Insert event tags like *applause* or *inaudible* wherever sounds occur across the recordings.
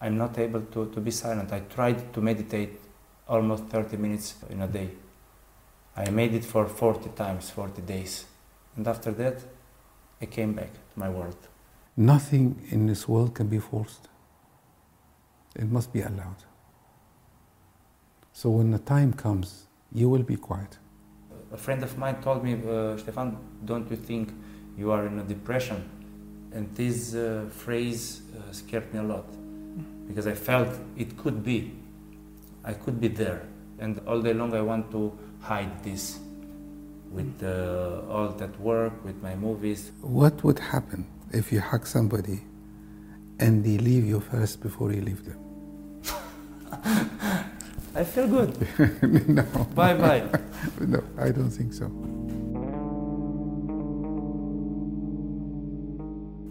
I'm not able to, to be silent. I tried to meditate almost 30 minutes in a day. I made it for 40 times, 40 days. And after that, I came back to my world. Nothing in this world can be forced. It must be allowed. So when the time comes, you will be quiet. A friend of mine told me, uh, Stefan, don't you think you are in a depression? And this uh, phrase uh, scared me a lot because I felt it could be. I could be there. And all day long I want to hide this with uh, all that work, with my movies. What would happen if you hug somebody and they leave you first before you leave them? *laughs* I feel good. *laughs* no. Bye bye. *laughs* no, I don't think so.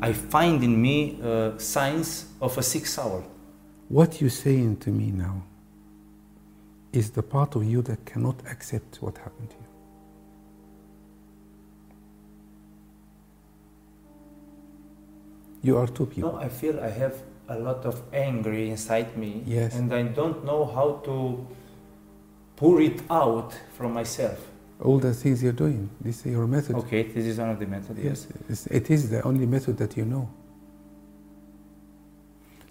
I find in me uh, signs of a sick soul. What you're saying to me now is the part of you that cannot accept what happened to you. You are two people. No, I feel I have a lot of anger inside me. Yes. And I don't know how to pour it out from myself. All the things you're doing, this is your method. Okay, this is one of the methods. Yes, it is the only method that you know.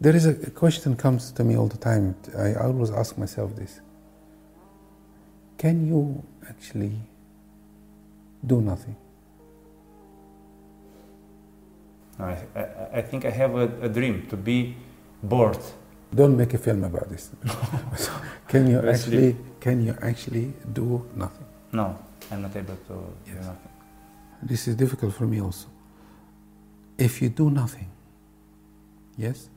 There is a question comes to me all the time. I always ask myself this: Can you actually do nothing? I, I, I think I have a, a dream to be bored. Don't make a film about this. *laughs* can you Actually- actually? Can you actually do nothing? No, I'm not able to do nothing. This is difficult for me also. If you do nothing, yes,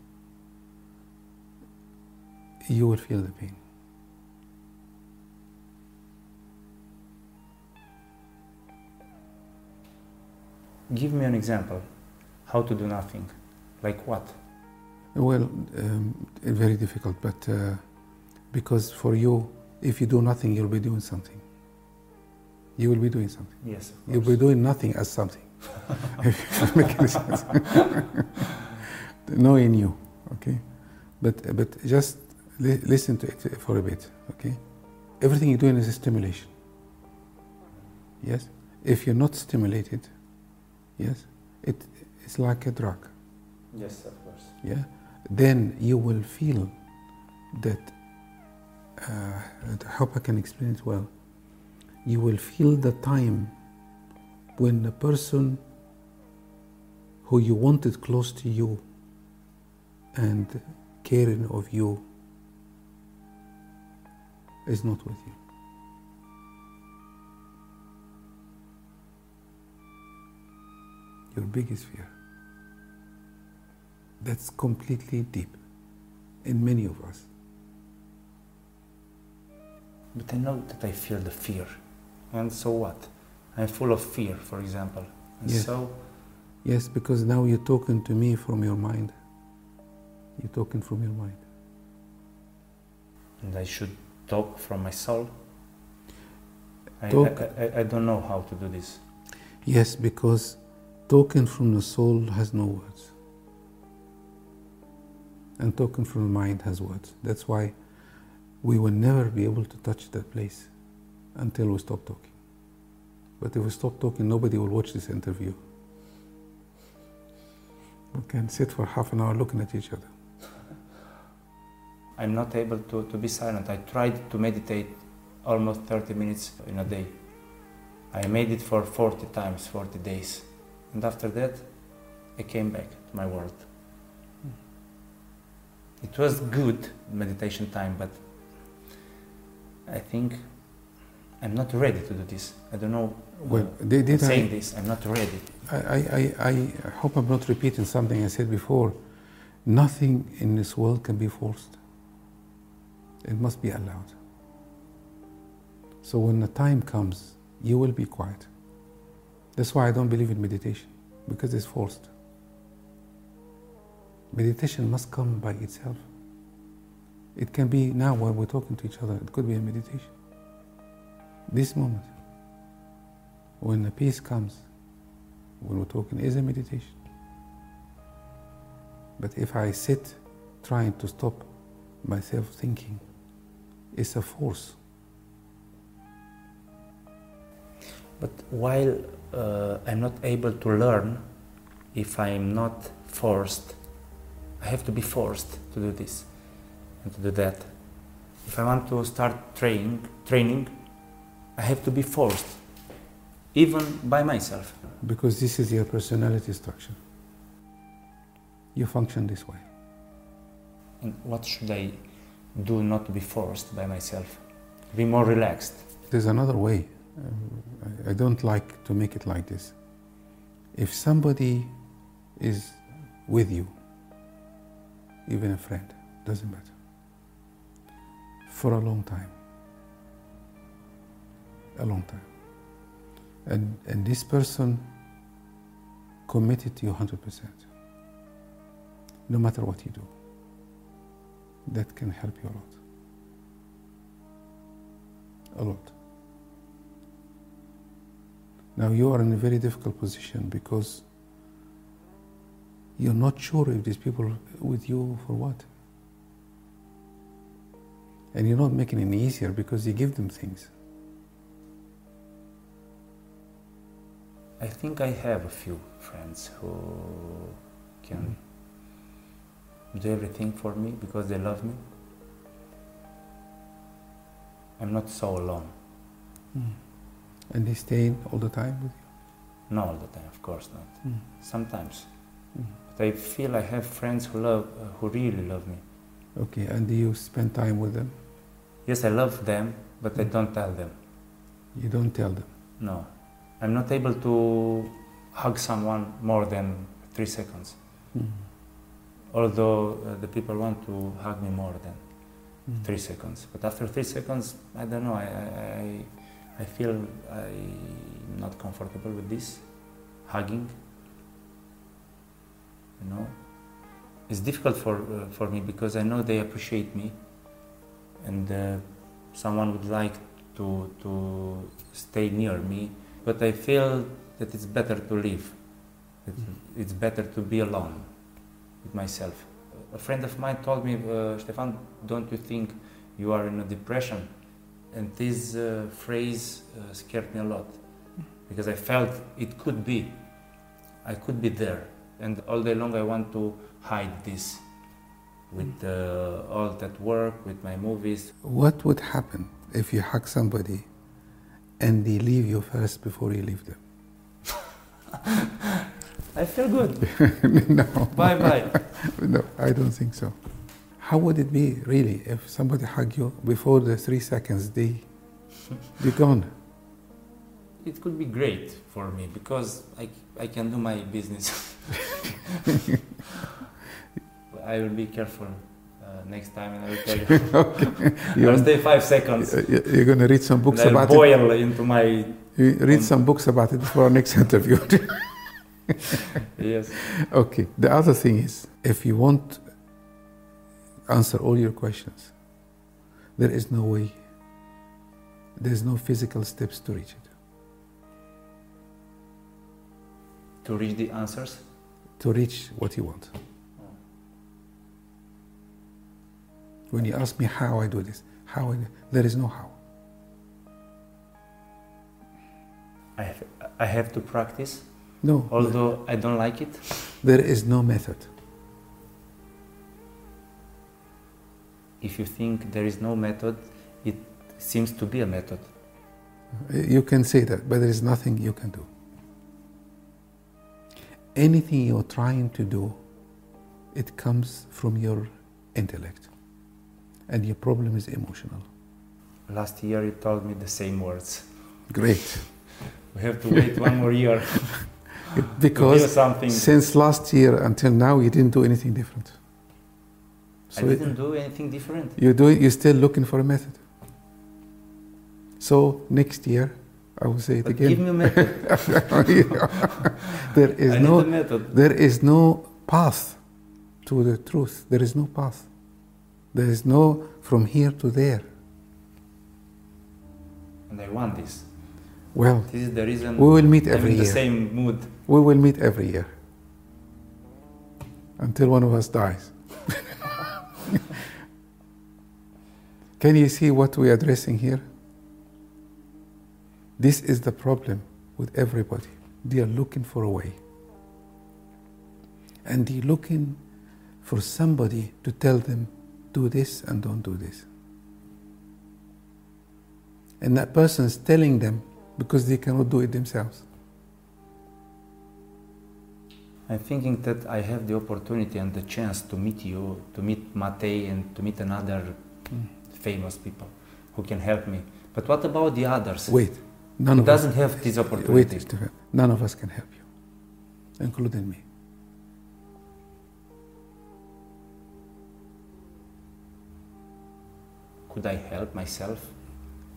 you will feel the pain. Give me an example. How to do nothing? Like what? Well, um, very difficult, but uh, because for you, if you do nothing, you'll be doing something. You will be doing something. Yes, You'll be doing nothing as something. *laughs* If it *laughs* makes any sense. *laughs* Knowing you, okay? But, but just listen to it for a bit, okay? Everything you're doing is a stimulation. Yes? If you're not stimulated, yes, it, it's like a drug. Yes, of course. yeah, then you will feel that. Uh, I hope I can explain it well. You will feel the time when the person who you wanted close to you and caring of you is not with you. Your biggest fear. That's completely deep in many of us. But I know that I feel the fear. And so what? I'm full of fear, for example. And Yes. so Yes, because now you're talking to me from your mind. You're talking from your mind. and I should talk from my soul. I, Talk. I, I, I don't know how to do this. Yes, because talking from the soul has no words. And talking from the mind has words. That's why we will never be able to touch that place until we stop talking. But if we stop talking, nobody will watch this interview. We can sit for half an hour looking at each other. I'm not able to, to be silent. I tried to meditate almost 30 minutes in a day. I made it for 40 times, 40 days. And after that, I came back to my world. It was good meditation time, but I think I'm not ready to do this. I don't know. Well, uh, did, I'm I, saying this, I'm not ready. I, I, I, I hope I'm not repeating something I said before. Nothing in this world can be forced. It must be allowed. So when the time comes, you will be quiet. That's why I don't believe in meditation, because it's forced. Meditation must come by itself. It can be now while we're talking to each other, it could be a meditation. This moment, when the peace comes, when we're talking, is a meditation. But if I sit trying to stop myself thinking. It's a force. But while uh, I'm not able to learn, if I'm not forced, I have to be forced to do this and to do that. If I want to start training, training, I have to be forced, even by myself. Because this is your personality structure. You function this way. And what should I do not be forced by myself? Be more relaxed. There's another way. I- I don't like to make it like this. If somebody is with you, even a friend, doesn't matter, for a long time, a long time, and, and this person committed to you 100%, no matter what you do, that can help you a lot. A lot. Now you are in a very difficult position because you're not sure if these people are with you for what. And you're not making it any easier because you give them things. I think I have a few friends who can mm-hmm. Do everything for me because they love me. I'm not so alone. And they stay all the time with you? Not all the time, of course not. you. Sometimes. Mm. But I feel I have friends who love, uh, who really love me. Okay, and do you spend time with them? Yes, I love them, but I Mm. don't tell them. You don't tell them. No. I'm not able to hug someone more than three seconds. Although uh, the people want to hug me more than Mm. three seconds. But after three seconds, I don't know, I, I, I, feel I'm not comfortable with this hugging. You know, it's difficult for, uh, for me because I know they appreciate me and uh, someone would like to, to stay near me, but I feel that it's better to leave. It's, it's better to be alone with myself. A friend of mine told me, uh, Stefan, don't you think you are in a depression? And this uh, phrase uh, scared me a lot because I felt it could be. I could be there. And all day long I want to hide this with uh, all that work, with my movies. What would happen if you hug somebody and they leave you first before you leave them? *laughs* I feel good. *laughs* no. bye bye. *laughs* No, I don't think so. How would it be really if somebody hug you before the three seconds they *laughs* be gone? It could be great for me because I, I can do my business. I will be careful uh, next time and I will tell you. I'll stay five seconds. you- you're going to read some books about it. boil into my You read some books about it for our next interview. *laughs* yes. okay. The other thing is, if you want answer all your questions, there is no way. There's no physical steps to reach it. To reach the answers. To reach what you want. When you ask me how I do this, how I there is no how. I have, I have to practice, No. although I don't like it. There is no method. If you think there is no method, it seems to be a method. You can say that, but there is nothing you can do. Anything you're trying to do, it comes from your intellect. And your problem is emotional. Last year you told me the same words. Great. We have to wait one more year *laughs* Because since last year until now, you didn't do anything different. I So didn't do anything different. you're, doing, you're still looking for a method. So next year, I will say it But again. give me a method. *laughs* there is I no need a method. There is no path to the truth. There is no path. There is no from here to there. And I want this. Well, This is the reason we will meet every in the year. same mood. We will meet every year until one of us dies. *laughs* Can you see what we're addressing here? This is the problem with everybody. They are looking for a way. And they're looking for somebody to tell them, do this and don't do this. And that person is telling them because they cannot do it themselves. I'm thinking that I have the opportunity and the chance to meet you, to meet Matei and to meet another mm, famous people who can help me. But what about the others? Wait, none Who of doesn't have this opportunity? Stephen. None of us can help you, including me. Could I help myself?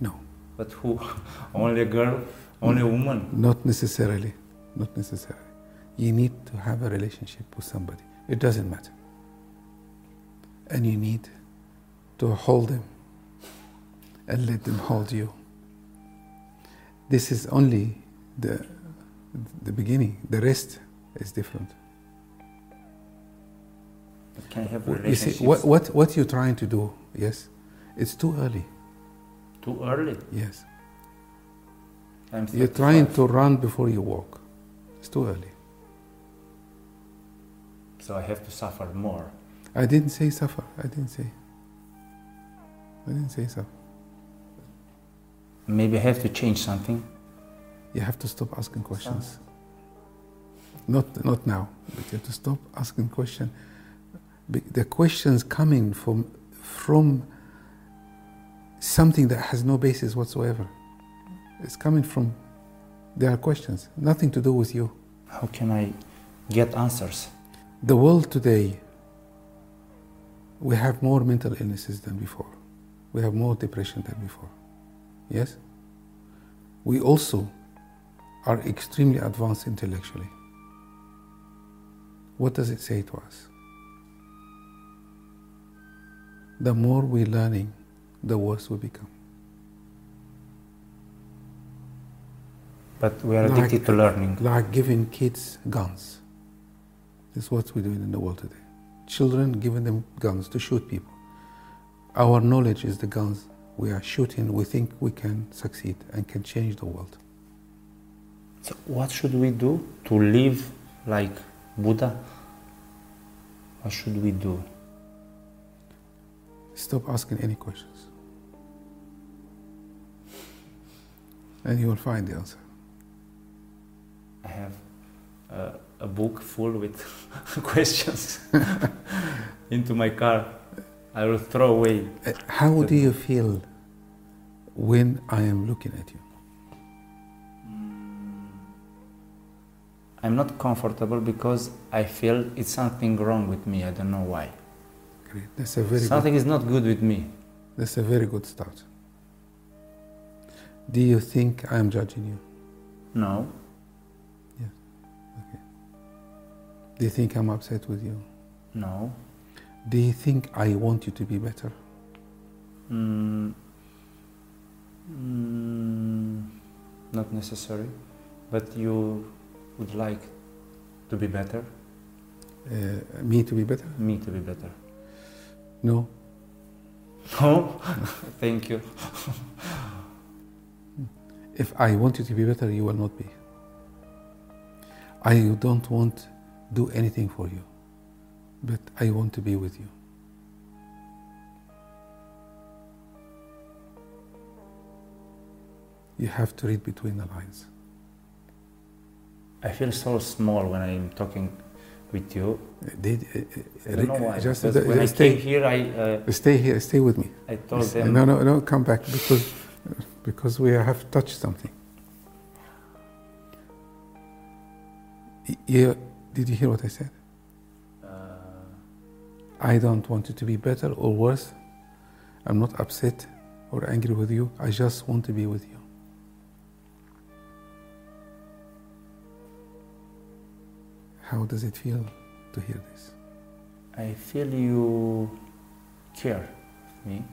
No, But who? *laughs* Only a girl? Only a woman? not necessarily. Not necessarily. You need to have a relationship with somebody. It doesn't matter. And you need to hold them and let them hold you. This is only the, the beginning. The rest is different. But Can I have You see, what, what, what you're trying to do, yes, it's too early. Too early? Yes. I'm You're trying to run before you walk. It's too early. So I have to suffer more. I didn't say suffer. I didn't say. I didn't say suffer. Maybe I have to change something. You have to stop asking questions. Not, not now, but you have to stop asking questions. The questions coming from, from something that has no basis whatsoever. It's coming from, there are questions, nothing to do with you. How can I get answers? The world today, we have more mental illnesses than before. We have more depression than before. Yes? We also are extremely advanced intellectually. What does it say to us? The more we're learning, the worse we become. But we are Like- addicted to learning. Like giving kids guns. This is what we're doing in the world today. Children giving them guns to shoot people. Our knowledge is the guns we are shooting. We think we can succeed and can change the world. So what should we do to live like Buddha? What should we do? Stop asking any questions. And you will find the answer. I have uh, a book full with *laughs* questions *laughs* into my car. I will throw away. Uh, How do you feel when I am looking at you? I'm not comfortable because I feel it's something wrong with me. I don't know why. Great. That's a very good, Something is not good with me. that's a very good start. Do you think I am judging you? No. Yes. Okay. Do you think I'm upset with you? No. Do you think I want you to be better? Mm, mm, not necessary. But you would like to be better, Uh, me to be better? me to be better. No. *laughs* No? *laughs* Thank you. *laughs* If I want you to be better, you will not be. I don't want to do anything for you, but I want to be with you. You have to read between the lines. I feel so small when I'm talking with you. Did, uh, I don't know why. Just, uh, when I stay, came here, I uh, stay here. Stay with me. I told Yes, them No, no, no. Come back because because we have touched something. Yeah. Did you hear what I said? uh, I don't want you to be better or worse. I'm not upset or angry with you. I just want to be with you. How does it feel to hear this? I feel you care me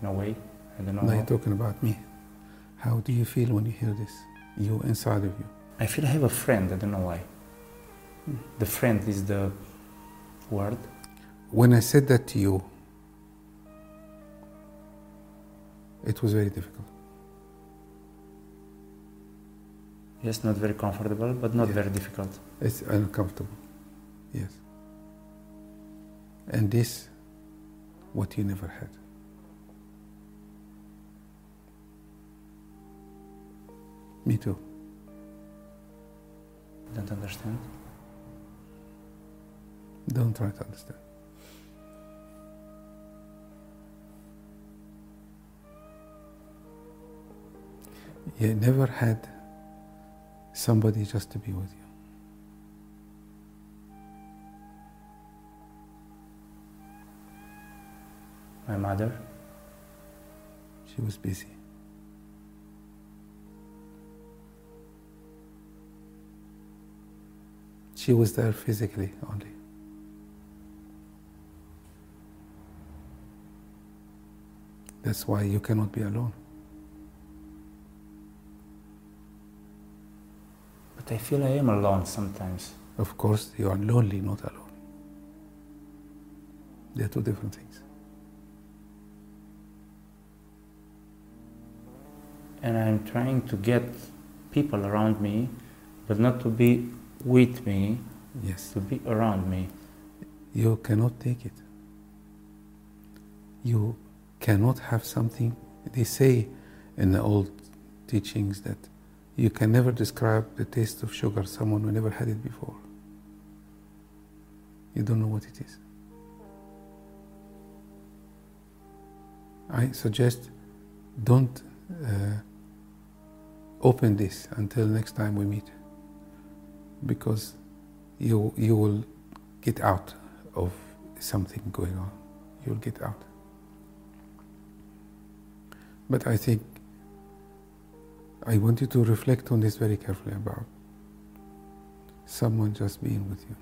in a way. I don't know. Now you're talking about me. How do you feel when you hear this? You inside of you. I feel I have a friend. I don't know why. Hmm. The friend is the word. When I said that to you, It was very difficult. Yes, not very comfortable, but not Yeah. very difficult. It's uncomfortable. Yes. And this, what you never had. Me too. Don't understand. Don't try to understand. You never had somebody just to be with you. My mother, She was busy. She was there physically only. That's why you cannot be alone. but I feel I am alone sometimes. Of course, you are lonely, not alone. They're two different things. And I'm trying to get people around me, but not to be with me, Yes. to be around me. You cannot take it. You cannot have something. They say in the old teachings that you can never describe the taste of sugar someone who never had it before. You don't know what it is. I suggest don't uh, open this until next time we meet because you, you will get out of something going on. You'll get out. But I think I want you to reflect on this very carefully about someone just being with you.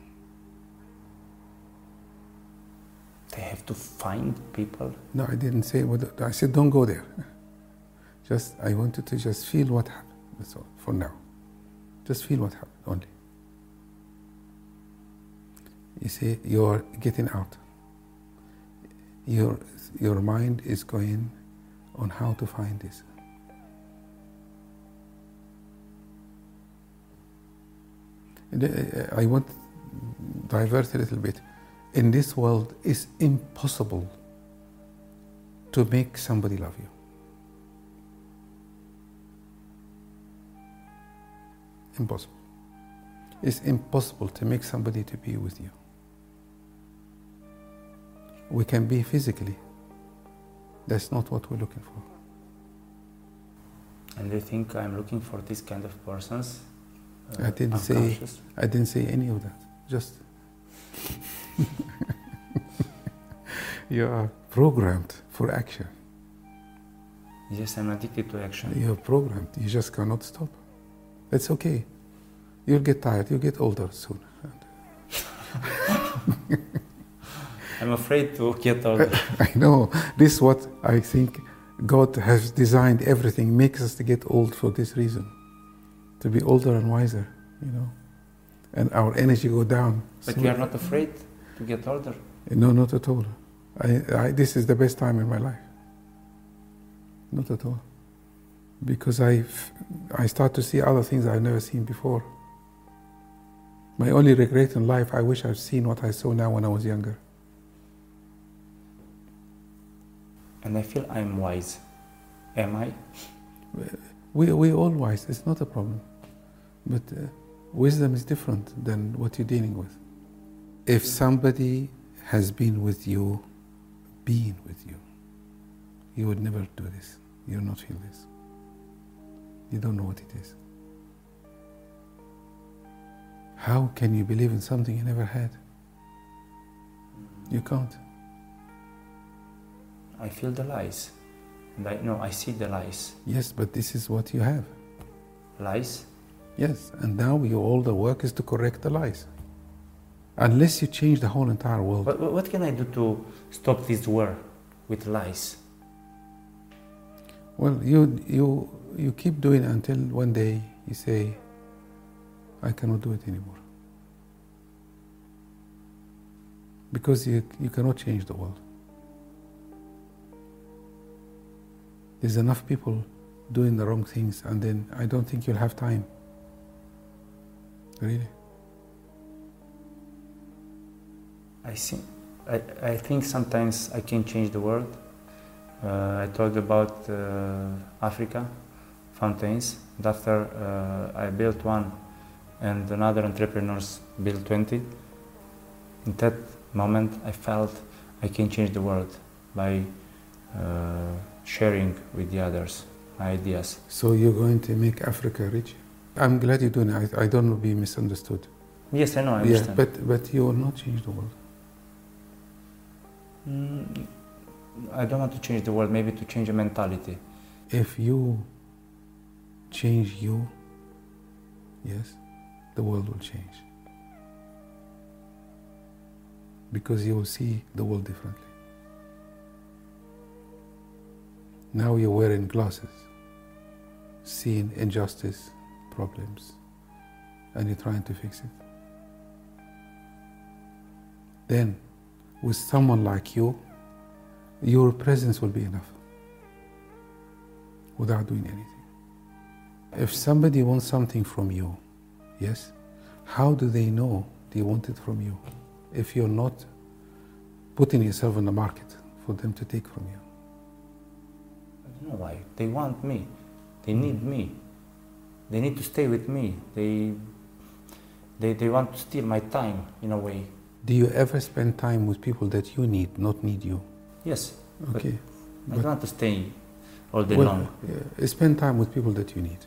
They have to find people. No, I didn't say what I said. Don't go there. Just I want you to just feel what happened. That's all for now. Just feel what happened only. You see, you're getting out. Your your mind is going on how to find this. And, uh, I want to divert a little bit. In this world, it's impossible to make somebody love you. Impossible. It's impossible to make somebody to be with you. We can be physically. That's not what we're looking for. And they think I'm looking for this kind of persons. uh, I didn't say- I didn't say any of that. Just *laughs* you are programmed for action. Yes, I'm addicted to action. You're programmed. You just cannot stop. It's okay. You'll get tired. You'll get older soon. *laughs* I'm afraid to get older. *laughs* I know. This is what I think God has designed everything, makes us to get old for this reason. To be older and wiser, you know. And our energy go down. but So- you are not afraid to get older. No, not at all. I, I, this is the best time in my life. Not at all. Because I, I start to see other things I've never seen before. My only regret in life, I wish I'd seen what I saw now when I was younger. And I feel I'm wise. Am I? We, we all wise, it's not a problem. But uh, wisdom is different than what you're dealing with. If somebody has been with you, being with you, you would never do this. You will not feel this. You don't know what it is. How can you believe in something you never had? You can't. I feel the lies. And I know I see the lies. Yes, but this is what you have. Lies? Yes, and now your all the work is to correct the lies. Unless you change the whole entire world. What, what can I do to stop this war with lies? Well, you you you keep doing it until one day you say, "I cannot do it anymore," because you you cannot change the world. There's enough people doing the wrong things, and then I don't think you'll have time. Really? I think, I, I think sometimes I can change the world. Uh, I talked about uh, Africa, fountains. And after uh, I built one and another entrepreneurs built 20, in that moment I felt I can change the world by uh, sharing with the others ideas. So you're going to make Africa rich? I'm glad you're doing it. I, I don't want to be misunderstood. Yes, I know, I yeah, understand. but, but you will not change the world. Mm, I don't want to change the world, maybe to change a mentality. If you change you, yes, the world will change. Because you will see the world differently. Now you're wearing glasses, seeing injustice, problems, and you're trying to fix it. Then, with someone like you, your presence will be enough without doing anything. If somebody wants something from you, yes, how do they know they want it from you if you're not putting yourself in the market for them to take from you? Why. They want me. They need me. They need to stay with me. They, they, they want to steal my time in a way. Do you ever spend time with people that you need, not need you? Yes, Okay. I don't want to stay all day Well, long. uh, spend time with people that you need.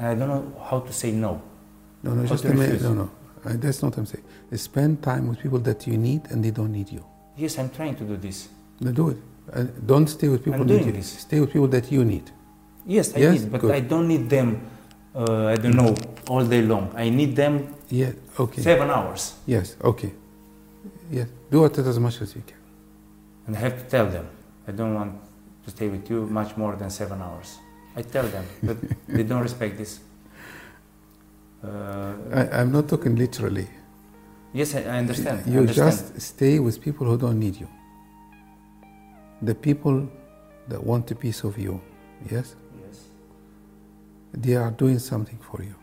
I don't know how to say no. No, no, just to a minute. No, no. Uh, that's not what I'm saying. Spend time with people that you need and they don't need you. Yes, I'm trying to do this. No, do it. Uh, don't stay with people I'm that doing you this. Stay with people that you need. Yes, I Yes? need, but Good. I don't need them. Uh, I don't know all day long. I need them Yeah. Okay. seven hours, Yes. Okay. Yes. Do it as much as you can. and I have to tell them. I don't want to stay with you much more than seven hours. I tell them, but *laughs* they don't respect this. Uh, I, I'm not talking literally. yes, I, I understand. I You understand. just stay with people who don't need you. The people that want a piece of you, yes, Yes. they are doing something for you.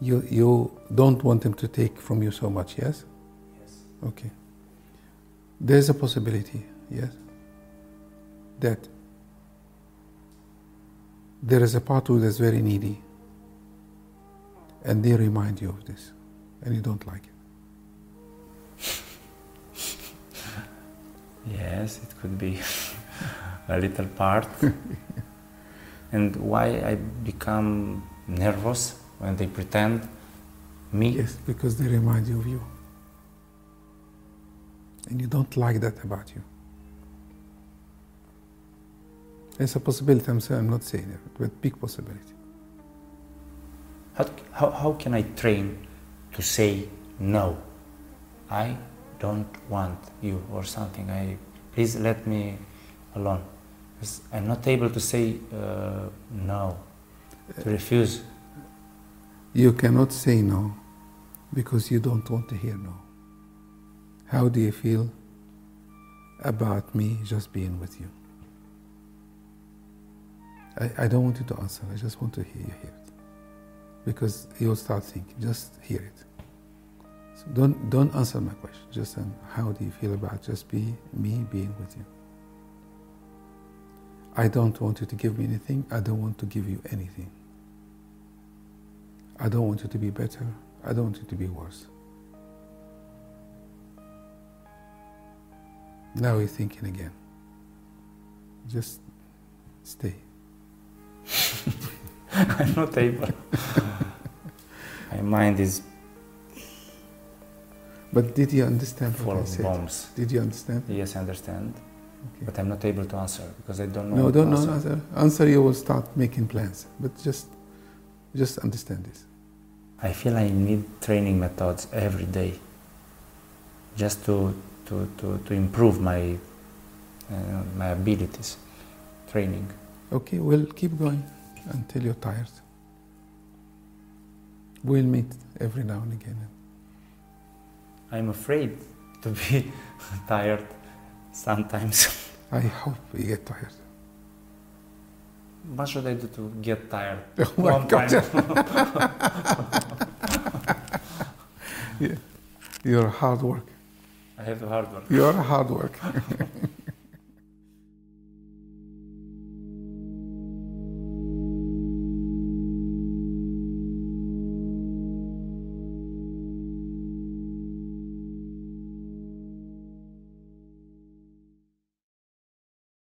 You, you don't want them to take from you so much, yes? Yes. Okay. There's a possibility, yes, that there is a part who is very needy and they remind you of this and you don't like it. Yes, it could be *laughs* a little part. and why I become nervous when they pretend me? Yes, because they remind you of you. And you don't like that about you. It's a possibility, I'm, saying, I'm not saying it, but big possibility. How, how, how can I train to say no? I don't want you or something. I please let me alone. I'm not able to say uh, no, to refuse. You cannot say no because you don't want to hear no. How do you feel about me just being with you? I, I don't want you to answer, I just want to hear you hear it. Because you'll start thinking, just hear it. So don't, don't answer my question, just um, how do you feel about just be me being with you? I don't want you to give me anything, I don't want to give you anything. I don't want you to be better. I don't want you to be worse. Now you're thinking again. Just stay. *laughs* I'm not able. *laughs* My mind is But did you understand what I said? bombs. Did you understand? Yes, I understand, Okay. but I'm not able to answer because I don't know. No, don't answer. answer. Answer. You will start making plans. But just, just understand this. I feel I need training methods every day, just to to, to, to improve my uh, my abilities. Training. Okay, we'll keep going until you're tired. We'll meet every now and again. I'm afraid to be *laughs* tired Sometimes. I hope you get tired. what should I do to get tired? *laughs* Oh One God. time. *laughs* You're hard work. I have hard work. You're hard work.